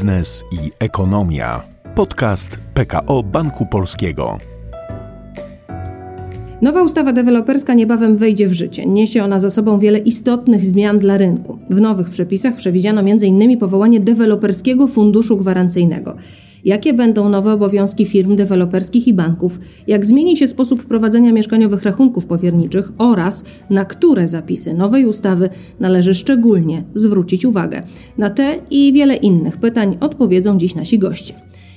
biznes i ekonomia. Podcast PKO Banku Polskiego. Nowa ustawa deweloperska niebawem wejdzie w życie. Niesie ona za sobą wiele istotnych zmian dla rynku. W nowych przepisach przewidziano m.in. powołanie deweloperskiego funduszu gwarancyjnego. Jakie będą nowe obowiązki firm deweloperskich i banków? Jak zmieni się sposób prowadzenia mieszkaniowych rachunków powierniczych oraz na które zapisy nowej ustawy należy szczególnie zwrócić uwagę? Na te i wiele innych pytań odpowiedzą dziś nasi goście.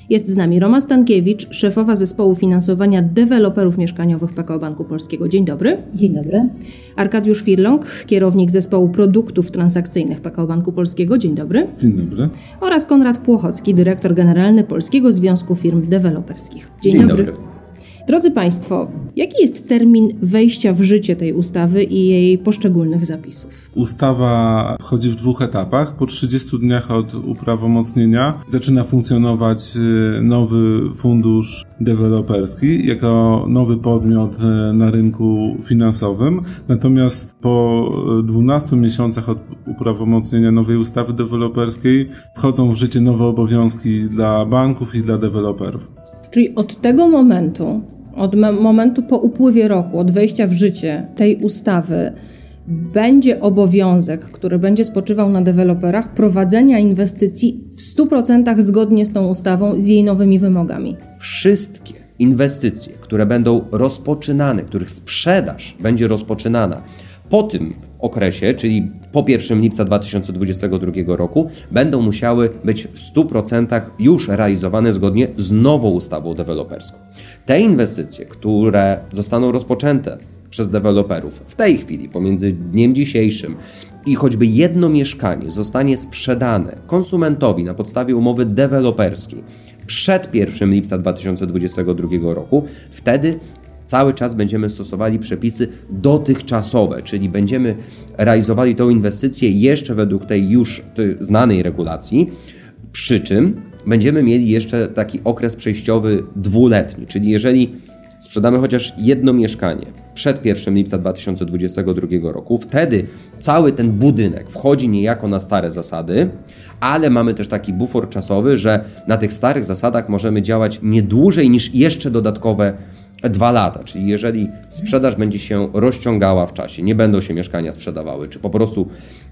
Jest z nami Roma Stankiewicz, szefowa zespołu finansowania deweloperów mieszkaniowych PKO Banku Polskiego. Dzień dobry. Dzień dobry. Arkadiusz Firlong, kierownik zespołu produktów transakcyjnych PKO Banku Polskiego. Dzień dobry. Dzień dobry. Oraz Konrad Płochocki, dyrektor generalny Polskiego Związku Firm Deweloperskich. Dzień, Dzień dobry. dobry. Drodzy Państwo, jaki jest termin wejścia w życie tej ustawy i jej poszczególnych zapisów? Ustawa wchodzi w dwóch etapach. Po 30 dniach od uprawomocnienia zaczyna funkcjonować y, nowy fundusz deweloperski jako nowy podmiot y, na rynku finansowym. Natomiast po 12 miesiącach od uprawomocnienia nowej ustawy deweloperskiej wchodzą w życie nowe obowiązki dla banków i dla deweloperów. Czyli od tego momentu od momentu po upływie roku, od wejścia w życie tej ustawy, będzie obowiązek, który będzie spoczywał na deweloperach, prowadzenia inwestycji w 100% zgodnie z tą ustawą, z jej nowymi wymogami. Wszystkie inwestycje, które będą rozpoczynane, których sprzedaż będzie rozpoczynana po tym okresie, czyli po 1 lipca 2022 roku, będą musiały być w 100% już realizowane zgodnie z nową ustawą deweloperską. Te inwestycje, które zostaną rozpoczęte przez deweloperów w tej chwili, pomiędzy dniem dzisiejszym i choćby jedno mieszkanie zostanie sprzedane konsumentowi na podstawie umowy deweloperskiej przed 1 lipca 2022 roku, wtedy cały czas będziemy stosowali przepisy dotychczasowe, czyli będziemy realizowali tą inwestycję jeszcze według tej już znanej regulacji, przy czym będziemy mieli jeszcze taki okres przejściowy dwuletni, czyli jeżeli sprzedamy chociaż jedno mieszkanie przed 1 lipca 2022 roku, wtedy cały ten budynek wchodzi niejako na stare zasady, ale mamy też taki bufor czasowy, że na tych starych zasadach możemy działać nie dłużej niż jeszcze dodatkowe dwa lata, czyli jeżeli sprzedaż będzie się rozciągała w czasie, nie będą się mieszkania sprzedawały, czy po prostu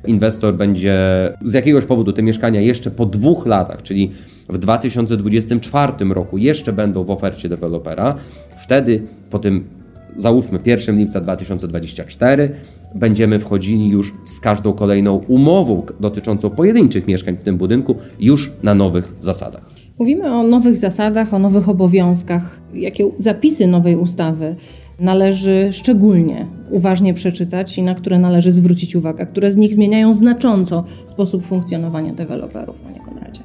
inwestor będzie z jakiegoś powodu te mieszkania jeszcze po dwóch latach, czyli w 2024 roku jeszcze będą w ofercie dewelopera, wtedy po tym załóżmy 1 lipca 2024 będziemy wchodzili już z każdą kolejną umową dotyczącą pojedynczych mieszkań w tym budynku już na nowych zasadach. Mówimy o nowych zasadach, o nowych obowiązkach. Jakie zapisy nowej ustawy należy szczególnie uważnie przeczytać i na które należy zwrócić uwagę, które z nich zmieniają znacząco sposób funkcjonowania deweloperów, panie Konradzie?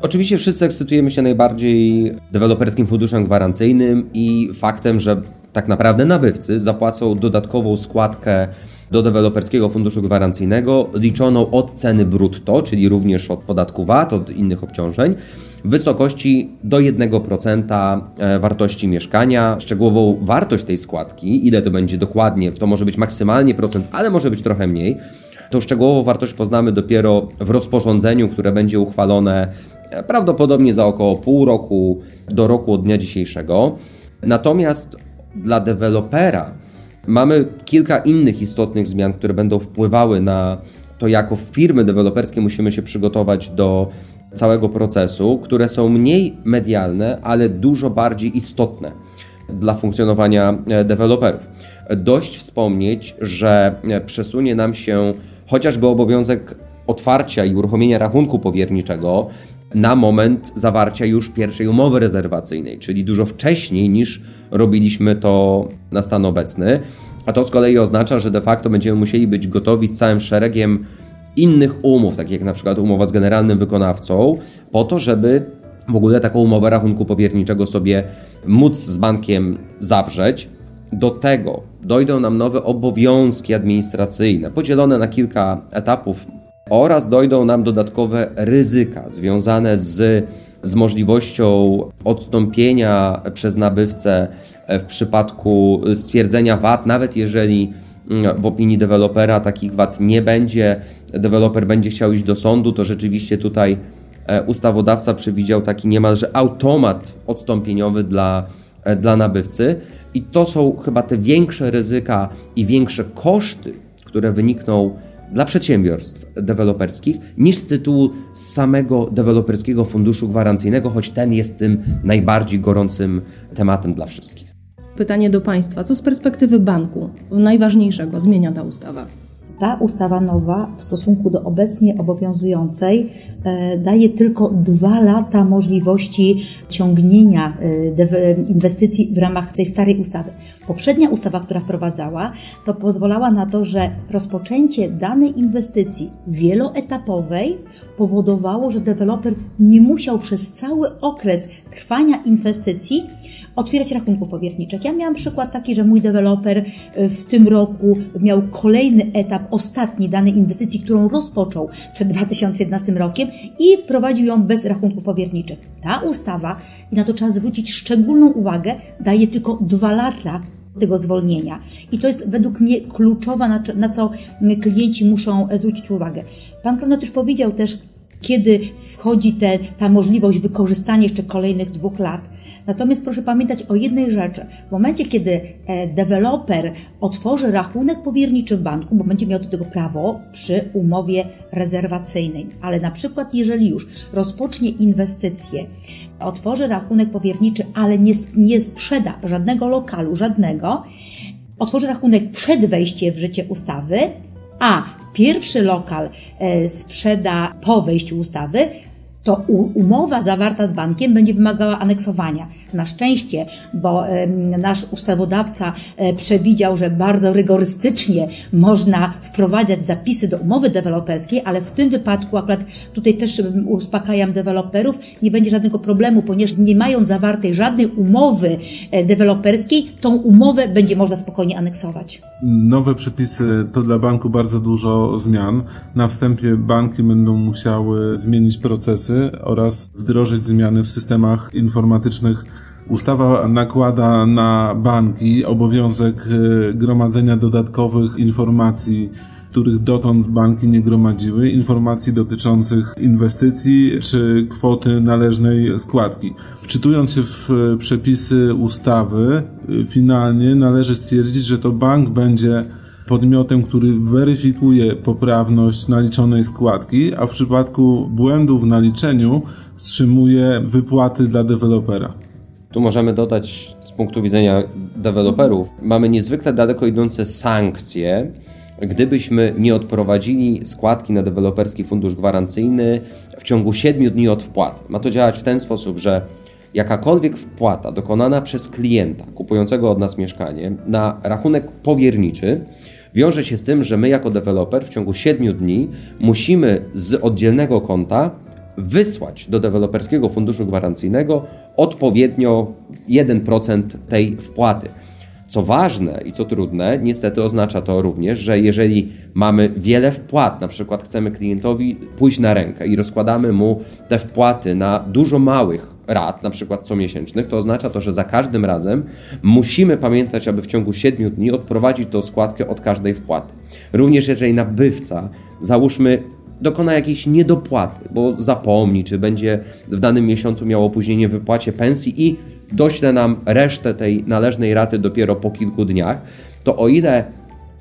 Oczywiście wszyscy ekscytujemy się najbardziej deweloperskim funduszem gwarancyjnym i faktem, że tak naprawdę nabywcy zapłacą dodatkową składkę do deweloperskiego funduszu gwarancyjnego liczoną od ceny brutto, czyli również od podatku VAT, od innych obciążeń w wysokości do 1% e, wartości mieszkania. Szczegółową wartość tej składki, ile to będzie dokładnie, to może być maksymalnie procent, ale może być trochę mniej. Tą szczegółową wartość poznamy dopiero w rozporządzeniu, które będzie uchwalone e, prawdopodobnie za około pół roku do roku od dnia dzisiejszego. Natomiast dla dewelopera mamy kilka innych istotnych zmian, które będą wpływały na to, jako firmy deweloperskie musimy się przygotować do całego procesu, które są mniej medialne, ale dużo bardziej istotne dla funkcjonowania e, deweloperów. Dość wspomnieć, że e, przesunie nam się chociażby obowiązek otwarcia i uruchomienia rachunku powierniczego na moment zawarcia już pierwszej umowy rezerwacyjnej, czyli dużo wcześniej niż robiliśmy to na stan obecny. A to z kolei oznacza, że de facto będziemy musieli być gotowi z całym szeregiem innych umów, takich jak na przykład umowa z generalnym wykonawcą, po to, żeby w ogóle taką umowę rachunku powierniczego sobie móc z bankiem zawrzeć. Do tego dojdą nam nowe obowiązki administracyjne, podzielone na kilka etapów, oraz dojdą nam dodatkowe ryzyka związane z, z możliwością odstąpienia przez nabywcę w przypadku stwierdzenia VAT, nawet jeżeli w opinii dewelopera takich wad nie będzie, deweloper będzie chciał iść do sądu, to rzeczywiście tutaj e, ustawodawca przewidział taki niemalże automat odstąpieniowy dla, e, dla nabywcy. I to są chyba te większe ryzyka i większe koszty, które wynikną dla przedsiębiorstw deweloperskich niż z tytułu samego deweloperskiego funduszu gwarancyjnego, choć ten jest tym najbardziej gorącym tematem dla wszystkich. Pytanie do Państwa: co z perspektywy banku najważniejszego zmienia ta ustawa? ta ustawa nowa w stosunku do obecnie obowiązującej e, daje tylko dwa lata możliwości ciągnienia e, inwestycji w ramach tej starej ustawy. Poprzednia ustawa, która wprowadzała, to pozwalała na to, że rozpoczęcie danej inwestycji wieloetapowej powodowało, że deweloper nie musiał przez cały okres trwania inwestycji otwierać rachunków powierniczych. Ja miałam przykład taki, że mój deweloper e, w tym roku miał kolejny etap, ostatni danej inwestycji, którą rozpoczął przed 2011 rokiem i prowadził ją bez rachunków powierniczych. Ta ustawa, i na to trzeba zwrócić szczególną uwagę, daje tylko dwa lata tego zwolnienia. I to jest według mnie kluczowa, na, co klienci muszą zwrócić uwagę. Pan Kronot już powiedział też, kiedy wchodzi te, ta możliwość wykorzystania jeszcze kolejnych dwóch lat. Natomiast proszę pamiętać o jednej rzeczy. W momencie, kiedy e, deweloper otworzy rachunek powierniczy w banku, bo będzie miał do tego prawo przy umowie rezerwacyjnej, ale na przykład jeżeli już rozpocznie inwestycje, otworzy rachunek powierniczy, ale nie, nie sprzeda żadnego lokalu, żadnego, otworzy rachunek przed wejściem w życie ustawy, a pierwszy lokal e, sprzeda po wejściu ustawy, to umowa zawarta z bankiem będzie wymagała aneksowania. Na szczęście, bo nasz ustawodawca e, przewidział, że bardzo rygorystycznie można wprowadzać zapisy do umowy deweloperskiej, ale w tym wypadku akurat tutaj też uspokajam deweloperów, nie będzie żadnego problemu, ponieważ nie mając zawartej żadnej umowy e, deweloperskiej, tą umowę będzie można spokojnie aneksować. Nowe przepisy to dla banku bardzo dużo zmian. Na wstępie banki będą musiały zmienić procesy oraz wdrożyć zmiany w systemach informatycznych. Ustawa nakłada na banki obowiązek e, gromadzenia dodatkowych informacji których dotąd banki nie gromadziły, informacji dotyczących inwestycji czy kwoty należnej składki. Wczytując się w e, przepisy ustawy, e, finalnie należy stwierdzić, że to bank będzie podmiotem, który weryfikuje poprawność naliczonej składki, a w przypadku błędu w naliczeniu wstrzymuje wypłaty dla dewelopera. Tu możemy dodać z punktu widzenia deweloperów, mamy niezwykle daleko idące sankcje, gdybyśmy nie odprowadzili składki na deweloperski fundusz gwarancyjny w ciągu 7 dni od wpłaty. Ma to działać w ten sposób, że jakakolwiek wpłata dokonana przez klienta kupującego od nas mieszkanie na rachunek powierniczy wiąże się z tym, że my jako deweloper w ciągu 7 dni musimy z oddzielnego konta wysłać do deweloperskiego funduszu gwarancyjnego odpowiednio 1% tej wpłaty. Co ważne i co trudne, niestety oznacza to również, że jeżeli mamy wiele wpłat, na przykład chcemy klientowi pójść na rękę i rozkładamy mu te wpłaty na dużo małych rat, na przykład comiesięcznych, to oznacza to, że za każdym razem musimy pamiętać, aby w ciągu 7 dni odprowadzić tą składkę od każdej wpłaty. Również jeżeli nabywca, załóżmy, dokona jakiejś niedopłaty, bo zapomni, czy będzie w danym miesiącu miał opóźnienie w wypłacie pensji i dośle nam resztę tej należnej raty dopiero po kilku dniach, to o ile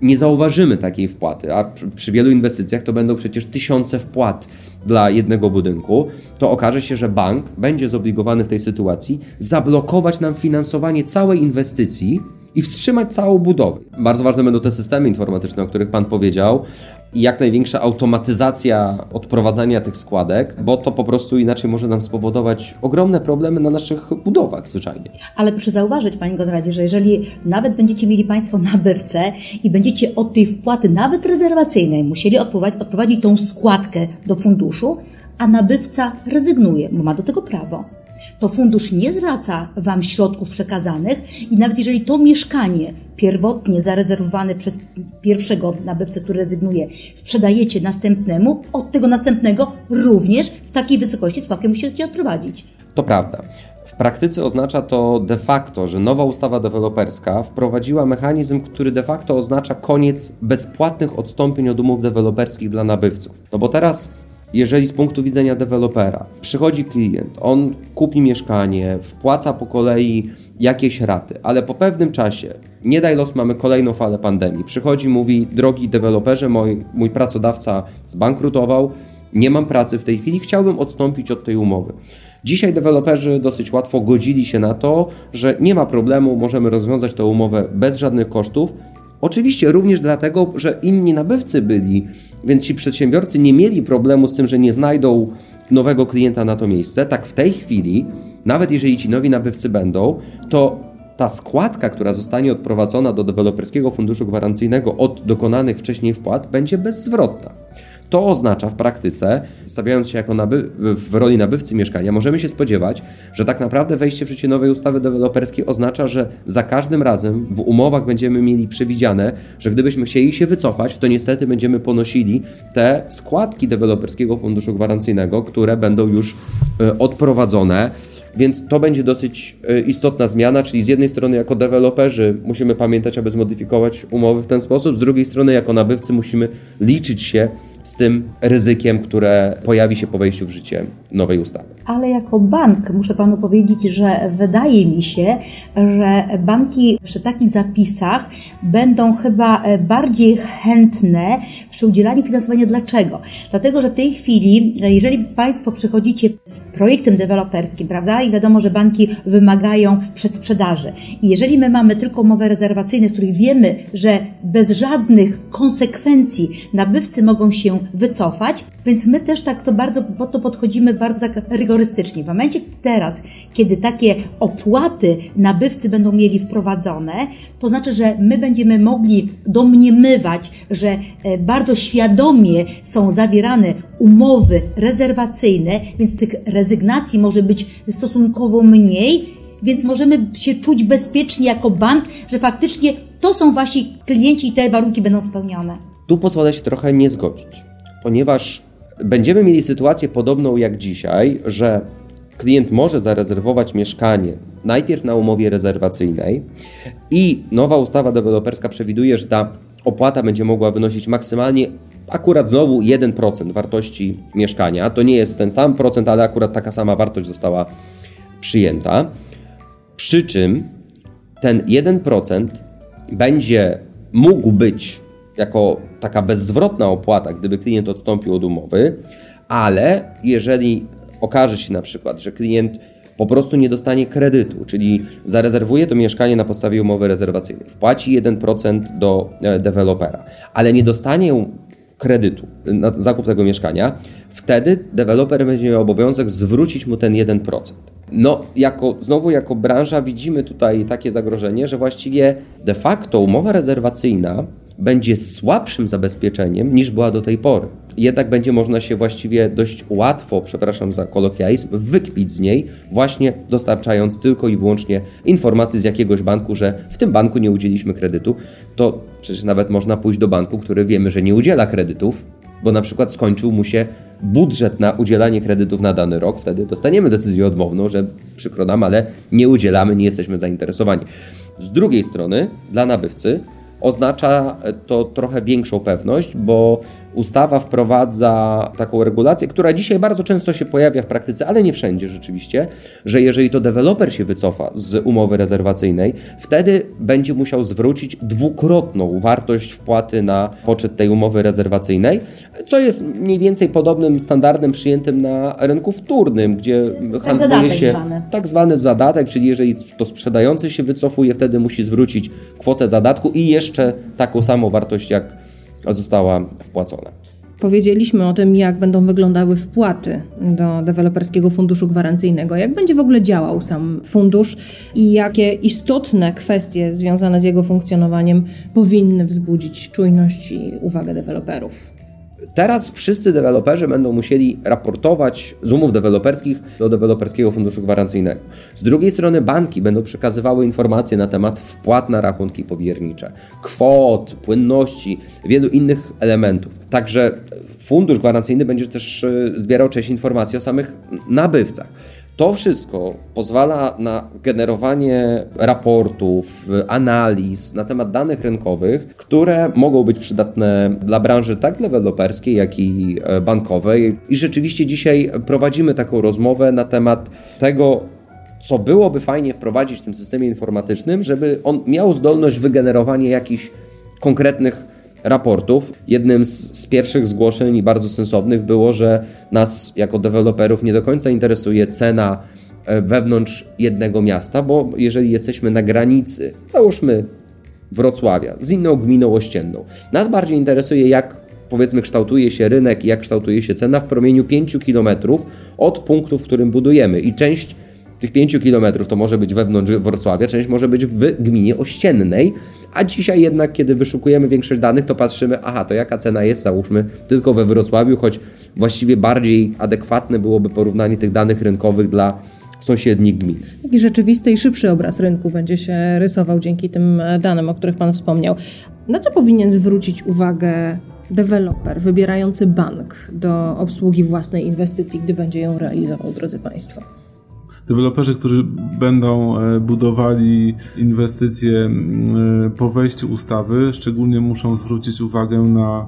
nie zauważymy takiej wpłaty, a przy, przy, wielu inwestycjach to będą przecież tysiące wpłat dla jednego budynku, to okaże się, że bank będzie zobligowany w tej sytuacji zablokować nam finansowanie całej inwestycji i wstrzymać całą budowę. Bardzo ważne będą te systemy informatyczne, o których Pan powiedział, i jak największa automatyzacja odprowadzania tych składek, bo to po prostu inaczej może nam spowodować ogromne problemy na naszych budowach zwyczajnie. Ale proszę zauważyć, Panie Konradzie, że jeżeli nawet będziecie mieli Państwo nabywcę i będziecie od tej wpłaty, nawet rezerwacyjnej, musieli odprowadzić, odprowadzić tą składkę do funduszu, a nabywca rezygnuje, bo ma do tego prawo to fundusz nie zwraca Wam środków przekazanych i nawet jeżeli to mieszkanie pierwotnie zarezerwowane przez pierwszego nabywcę, który rezygnuje, sprzedajecie następnemu, od tego następnego również w takiej wysokości spłatkę musicie odprowadzić. To prawda. W praktyce oznacza to de facto, że nowa ustawa deweloperska wprowadziła mechanizm, który de facto oznacza koniec bezpłatnych odstąpień od umów deweloperskich dla nabywców. No bo teraz jeżeli z punktu widzenia dewelopera przychodzi klient, on kupi mieszkanie, wpłaca po kolei jakieś raty, ale po pewnym czasie, nie daj los, mamy kolejną falę pandemii, przychodzi, mówi, drogi deweloperze, mój, mój pracodawca zbankrutował, nie mam pracy w tej chwili, chciałbym odstąpić od tej umowy. Dzisiaj deweloperzy dosyć łatwo godzili się na to, że nie ma problemu, możemy rozwiązać tę umowę bez żadnych kosztów. Oczywiście również dlatego, że inni nabywcy byli, więc ci przedsiębiorcy nie mieli problemu z tym, że nie znajdą nowego klienta na to miejsce. Tak w tej chwili, nawet jeżeli ci nowi nabywcy będą, to ta składka, która zostanie odprowadzona do deweloperskiego funduszu gwarancyjnego od dokonanych wcześniej wpłat, będzie bezzwrotna. To oznacza w praktyce, stawiając się jako w roli nabywcy mieszkania, możemy się spodziewać, że tak naprawdę wejście w życie nowej ustawy deweloperskiej oznacza, że za każdym razem w umowach będziemy mieli przewidziane, że gdybyśmy chcieli się wycofać, to niestety będziemy ponosili te składki deweloperskiego funduszu gwarancyjnego, które będą już y, odprowadzone. Więc to będzie dosyć y, istotna zmiana, czyli z jednej strony jako deweloperzy musimy pamiętać, aby zmodyfikować umowy w ten sposób, z drugiej strony jako nabywcy musimy liczyć się z tym ryzykiem, które pojawi się po wejściu w życie nowej ustawy. Ale jako bank muszę panu powiedzieć, że wydaje mi się, że banki przy takich zapisach będą chyba bardziej chętne przy udzielaniu finansowania. Dlaczego? Dlatego, że w tej chwili, jeżeli Państwo przychodzicie z projektem deweloperskim, prawda, i wiadomo, że banki wymagają przedsprzedaży. I jeżeli my mamy tylko umowy rezerwacyjne, z których wiemy, że bez żadnych konsekwencji nabywcy mogą się wycofać, więc my też tak to bardzo, po to podchodzimy bardzo tak rygorystycznie. W momencie teraz, kiedy takie opłaty nabywcy będą mieli wprowadzone, to znaczy, że my będziemy mogli domniemywać, że e, bardzo świadomie są zawierane umowy rezerwacyjne, więc tych rezygnacji może być stosunkowo mniej, więc możemy się czuć bezpiecznie jako bank, że faktycznie to są wasi klienci i te warunki będą spełnione. Tu pozwolę się trochę nie zgodzić, ponieważ będziemy mieli sytuację podobną jak dzisiaj, że klient może zarezerwować mieszkanie najpierw na umowie rezerwacyjnej i nowa ustawa deweloperska przewiduje, że ta opłata będzie mogła wynosić maksymalnie akurat znowu 1% wartości mieszkania. To nie jest ten sam procent, ale akurat taka sama wartość została przyjęta. Przy czym ten 1% będzie mógł być jako taka bezzwrotna opłata, gdyby klient odstąpił od umowy, ale jeżeli okaże się na przykład, że klient po prostu nie dostanie kredytu, czyli zarezerwuje to mieszkanie na podstawie umowy rezerwacyjnej, wpłaci 1% do e, dewelopera, ale nie dostanie kredytu na zakup tego mieszkania, wtedy deweloper będzie miał obowiązek zwrócić mu ten 1%. No, jako, znowu jako branża widzimy tutaj takie zagrożenie, że właściwie de facto umowa rezerwacyjna będzie słabszym zabezpieczeniem niż była do tej pory. Jednak będzie można się właściwie dość łatwo, przepraszam za kolokwializm, wykpić z niej, właśnie dostarczając tylko i wyłącznie informacji z jakiegoś banku, że w tym banku nie udzieliliśmy kredytu. To przecież nawet można pójść do banku, który wiemy, że nie udziela kredytów, bo na przykład skończył mu się budżet na udzielanie kredytów na dany rok, wtedy dostaniemy decyzję odmowną, że przykro nam, ale nie udzielamy, nie jesteśmy zainteresowani. Z drugiej strony, dla nabywcy oznacza to trochę większą pewność, bo ustawa wprowadza taką regulację, która dzisiaj bardzo często się pojawia w praktyce, ale nie wszędzie rzeczywiście, że jeżeli to deweloper się wycofa z umowy rezerwacyjnej, wtedy będzie musiał zwrócić dwukrotną wartość wpłaty na poczet tej umowy rezerwacyjnej, co jest mniej więcej podobnym standardem przyjętym na rynku wtórnym, gdzie handluje się zwany. tak zwany zadatek, czyli jeżeli to sprzedający się wycofuje, wtedy musi zwrócić kwotę zadatku i jeszcze taką samą wartość jak została wpłacona. Powiedzieliśmy o tym, jak będą wyglądały wpłaty do deweloperskiego funduszu gwarancyjnego, jak będzie w ogóle działał sam fundusz i jakie istotne kwestie związane z jego funkcjonowaniem powinny wzbudzić czujność i uwagę deweloperów. Teraz wszyscy deweloperzy będą musieli raportować z umów deweloperskich do deweloperskiego funduszu gwarancyjnego. Z drugiej strony banki będą przekazywały informacje na temat wpłat na rachunki powiernicze, kwot, płynności, wielu innych elementów. Także fundusz gwarancyjny będzie też e, zbierał część informacji o samych nabywcach. To wszystko pozwala na generowanie raportów, analiz na temat danych rynkowych, które mogą być przydatne dla branży tak deweloperskiej, jak i e, bankowej. I rzeczywiście dzisiaj prowadzimy taką rozmowę na temat tego, co byłoby fajnie wprowadzić w tym systemie informatycznym, żeby on miał zdolność wygenerowania jakichś konkretnych raportów. Jednym z, z, pierwszych zgłoszeń i bardzo sensownych było, że nas jako deweloperów nie do końca interesuje cena e, wewnątrz jednego miasta, bo jeżeli jesteśmy na granicy, załóżmy Wrocławia, z inną gminą ościenną, nas bardziej interesuje, jak powiedzmy kształtuje się rynek i jak kształtuje się cena w promieniu 5 km od punktu, w którym budujemy. I część tych 5 km to może być wewnątrz Wrocławia, część może być w gminie ościennej, a dzisiaj jednak, kiedy wyszukujemy większość danych, to patrzymy, aha, to jaka cena jest, załóżmy, tylko we Wrocławiu, choć właściwie bardziej adekwatne byłoby porównanie tych danych rynkowych dla sąsiednich gmin. Taki rzeczywisty i szybszy obraz rynku będzie się rysował dzięki tym danym, o których Pan wspomniał. Na co powinien zwrócić uwagę deweloper wybierający bank do obsługi własnej inwestycji, gdy będzie ją realizował, drodzy Państwo? Deweloperzy, którzy będą e, budowali inwestycje po wejściu ustawy, szczególnie muszą zwrócić uwagę na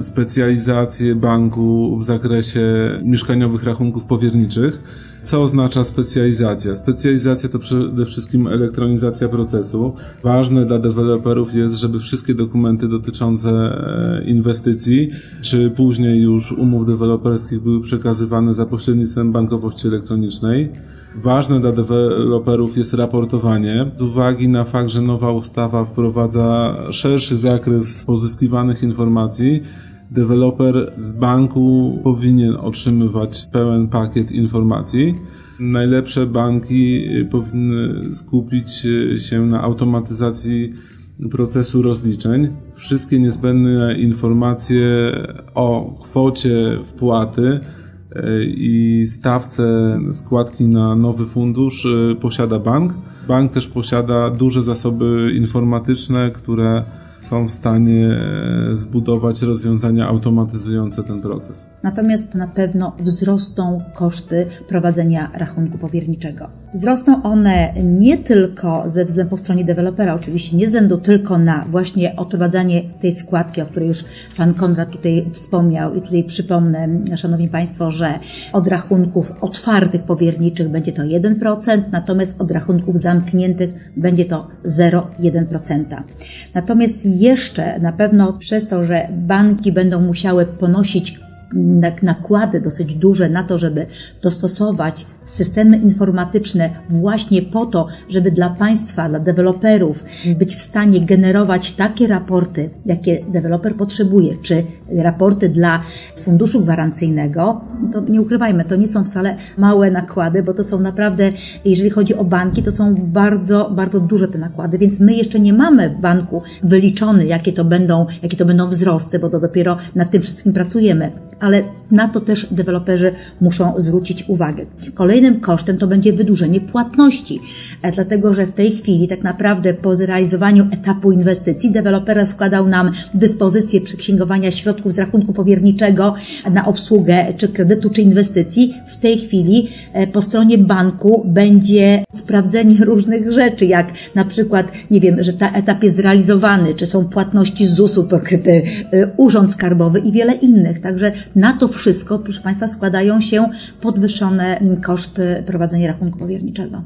specjalizację banku w zakresie mieszkaniowych rachunków powierniczych co oznacza specjalizacja? Specjalizacja to przede wszystkim elektronizacja procesu. Ważne dla deweloperów jest, żeby wszystkie dokumenty dotyczące e, inwestycji, czy później już umów deweloperskich były przekazywane za pośrednictwem bankowości elektronicznej. Ważne dla deweloperów jest raportowanie. Z uwagi na fakt, że nowa ustawa wprowadza szerszy zakres pozyskiwanych informacji, deweloper z banku powinien otrzymywać pełen pakiet informacji. Najlepsze banki y, powinny skupić y, się na automatyzacji procesu rozliczeń. Wszystkie niezbędne informacje o kwocie wpłaty y, i stawce składki na nowy fundusz posiada bank. Bank też posiada duże zasoby informatyczne, które są w stanie e, zbudować rozwiązania automatyzujące ten proces. Natomiast na pewno wzrosną koszty prowadzenia rachunku powierniczego. Wzrosną one nie tylko ze względu po stronie dewelopera, oczywiście nie względu tylko na właśnie odprowadzanie tej składki, o której już Pan Konrad tutaj wspomniał i tutaj przypomnę, Szanowni Państwo, że od rachunków otwartych powierniczych będzie to 1%, natomiast od rachunków zamkniętych będzie to 0,1%. Natomiast jeszcze na pewno przez to, że banki będą musiały ponosić nakłady dosyć duże na to, żeby dostosować systemy informatyczne właśnie po to, żeby dla państwa, dla deweloperów być w stanie generować takie raporty, jakie deweloper potrzebuje, czy raporty dla funduszu gwarancyjnego, to nie ukrywajmy, to nie są wcale małe nakłady, bo to są naprawdę, jeżeli chodzi o banki, to są bardzo, bardzo duże te nakłady, więc my jeszcze nie mamy banku wyliczony, jakie to będą, jakie to będą wzrosty, bo to dopiero nad tym wszystkim pracujemy ale na to też deweloperzy muszą zwrócić uwagę. Kolejnym kosztem to będzie wydłużenie płatności, e, dlatego że w tej chwili tak naprawdę po zrealizowaniu etapu inwestycji deweloper składał nam dyspozycję przeksięgowania środków z rachunku powierniczego na obsługę czy kredytu, czy inwestycji. W tej chwili e, po stronie banku będzie sprawdzenie różnych rzeczy, jak na przykład, nie wiem, że ta etap jest zrealizowany, czy są płatności z ZUS-u pokryte, urząd skarbowy i wiele innych. Także na to wszystko, proszę Państwa, składają się podwyższone koszty prowadzenia rachunku powierniczego.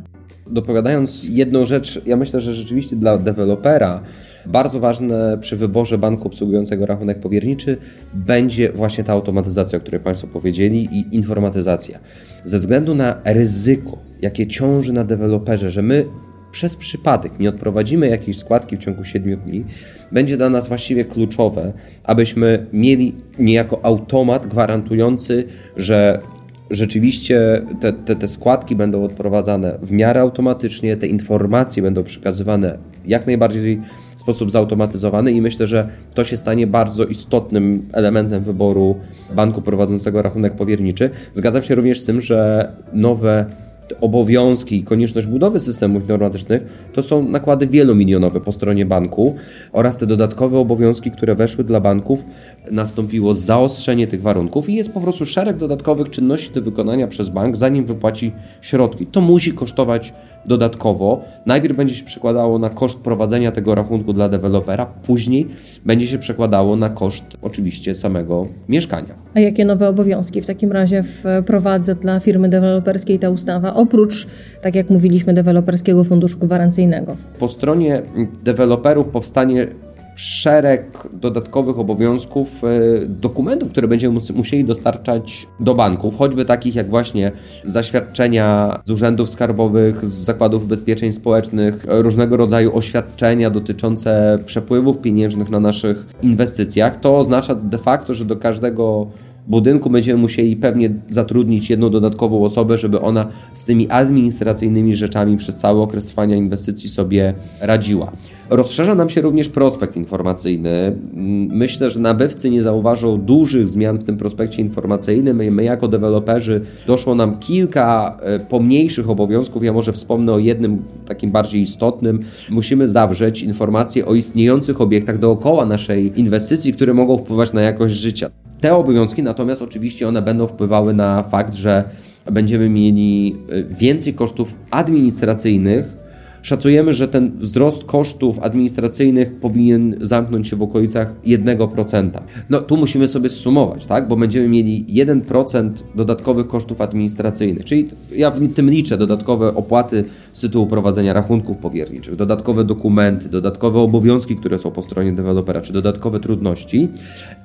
Dopowiadając jedną rzecz, ja myślę, że rzeczywiście dla dewelopera bardzo ważne przy wyborze banku obsługującego rachunek powierniczy będzie właśnie ta automatyzacja, o której Państwo powiedzieli i informatyzacja. Ze względu na ryzyko, jakie ciąży na deweloperze, że my przez przypadek nie odprowadzimy jakiejś składki w ciągu 7 dni, będzie dla nas właściwie kluczowe, abyśmy mieli niejako automat gwarantujący, że rzeczywiście te, te, te składki będą odprowadzane w miarę automatycznie, te informacje będą przekazywane jak najbardziej w sposób zautomatyzowany i myślę, że to się stanie bardzo istotnym elementem wyboru banku prowadzącego rachunek powierniczy. Zgadzam się również z tym, że nowe obowiązki i konieczność budowy systemów informatycznych to są nakłady wielomilionowe po stronie banku oraz te dodatkowe obowiązki, które weszły dla banków, nastąpiło zaostrzenie tych warunków i jest po prostu szereg dodatkowych czynności do wykonania przez bank, zanim wypłaci środki. To musi kosztować dodatkowo. Najpierw będzie się przekładało na koszt prowadzenia tego rachunku dla dewelopera, później będzie się przekładało na koszt oczywiście samego mieszkania. A jakie nowe obowiązki w takim razie wprowadza dla firmy deweloperskiej ta ustawa, oprócz, tak jak mówiliśmy, deweloperskiego funduszu gwarancyjnego? Po stronie deweloperów powstanie szereg dodatkowych obowiązków, e, dokumentów, które będziemy musieli dostarczać do banków, choćby takich jak właśnie zaświadczenia z urzędów skarbowych, z zakładów ubezpieczeń społecznych, różnego rodzaju oświadczenia dotyczące przepływów pieniężnych na naszych inwestycjach. To oznacza de facto, że do każdego budynku będziemy musieli pewnie zatrudnić jedną dodatkową osobę, żeby ona z tymi administracyjnymi rzeczami przez cały okres trwania inwestycji sobie radziła. Rozszerza nam się również prospekt informacyjny. Myślę, że nabywcy nie zauważą dużych zmian w tym prospekcie informacyjnym. My, my jako deweloperzy doszło nam kilka e, pomniejszych obowiązków. Ja może wspomnę o jednym takim bardziej istotnym. Musimy zawrzeć informacje o istniejących obiektach dookoła naszej inwestycji, które mogą wpływać na jakość życia. Te obowiązki natomiast oczywiście one będą wpływały na fakt, że będziemy mieli e, więcej kosztów administracyjnych, Szacujemy, że ten wzrost kosztów administracyjnych powinien zamknąć się w okolicach 1%. No tu musimy sobie zsumować, tak? Bo będziemy mieli 1% dodatkowych kosztów administracyjnych, czyli ja w tym liczę dodatkowe opłaty z tytułu prowadzenia rachunków powierniczych, dodatkowe dokumenty, dodatkowe obowiązki, które są po stronie dewelopera, czy dodatkowe trudności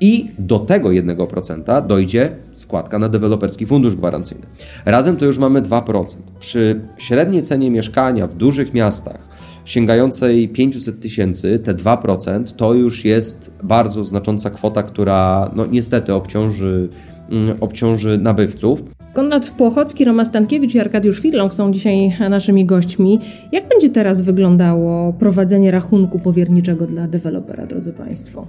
i do tego 1% dojdzie składka na deweloperski fundusz gwarancyjny. Razem to już mamy 2%. Przy średniej cenie mieszkania w dużych miastach sięgającej 500 tysięcy, te 2%, to już jest bardzo znacząca kwota, która no, niestety obciąży, mm, obciąży nabywców. Konrad Płochocki, Roma Stankiewicz i Arkadiusz Filong są dzisiaj naszymi gośćmi. Jak będzie teraz wyglądało prowadzenie rachunku powierniczego dla dewelopera, drodzy Państwo?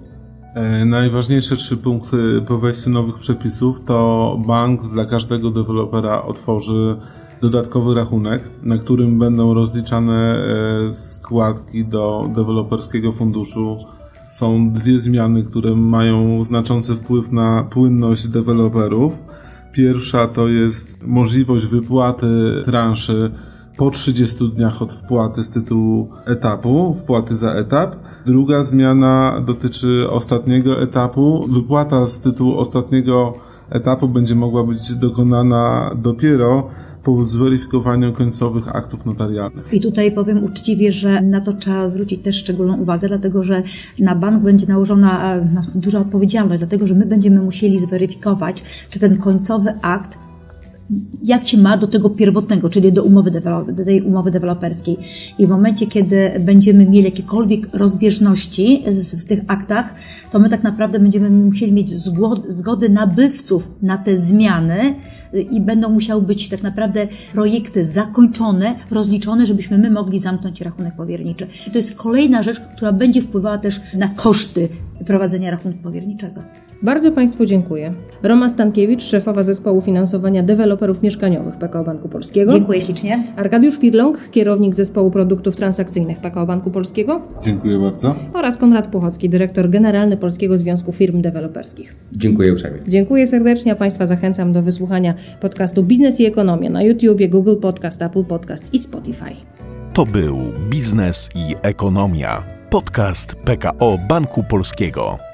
E, najważniejsze trzy punkty po wejściu nowych przepisów to bank dla każdego dewelopera otworzy dodatkowy rachunek, na którym będą rozliczane e, składki do deweloperskiego funduszu. Są dwie zmiany, które mają znaczący wpływ na płynność deweloperów. Pierwsza to jest możliwość wypłaty transzy po 30 dniach od wpłaty z tytułu etapu, wpłaty za etap. Druga zmiana dotyczy ostatniego etapu. Wypłata z tytułu ostatniego etapu będzie mogła być dokonana dopiero po zweryfikowaniu końcowych aktów notarialnych. I tutaj powiem uczciwie, że na to trzeba zwrócić też szczególną uwagę, dlatego że na bank będzie nałożona e, no, duża odpowiedzialność, dlatego że my będziemy musieli zweryfikować, czy ten końcowy akt jak się ma do tego pierwotnego, czyli do umowy do tej umowy deweloperskiej. I w momencie, kiedy będziemy mieli jakiekolwiek rozbieżności w tych aktach, to my tak naprawdę będziemy musieli mieć zgody nabywców na te zmiany, i będą musiały być tak naprawdę projekty zakończone, rozliczone, żebyśmy my mogli zamknąć rachunek powierniczy. I to jest kolejna rzecz, która będzie wpływała też na koszty prowadzenia rachunku powierniczego. Bardzo Państwu dziękuję. Roma Stankiewicz, szefowa zespołu finansowania deweloperów mieszkaniowych PKO Banku Polskiego. Dziękuję ślicznie. Arkadiusz Firlong, kierownik zespołu produktów transakcyjnych PKO Banku Polskiego. Dziękuję bardzo. Oraz Konrad Puchocki, dyrektor generalny Polskiego Związku Firm Deweloperskich. Dziękuję uprzejmie. Dziękuję serdecznie, a Państwa zachęcam do wysłuchania podcastu Biznes i Ekonomia na YouTubie, Google Podcast, Apple Podcast i Spotify. To był Biznes i Ekonomia. Podcast PKO Banku Polskiego.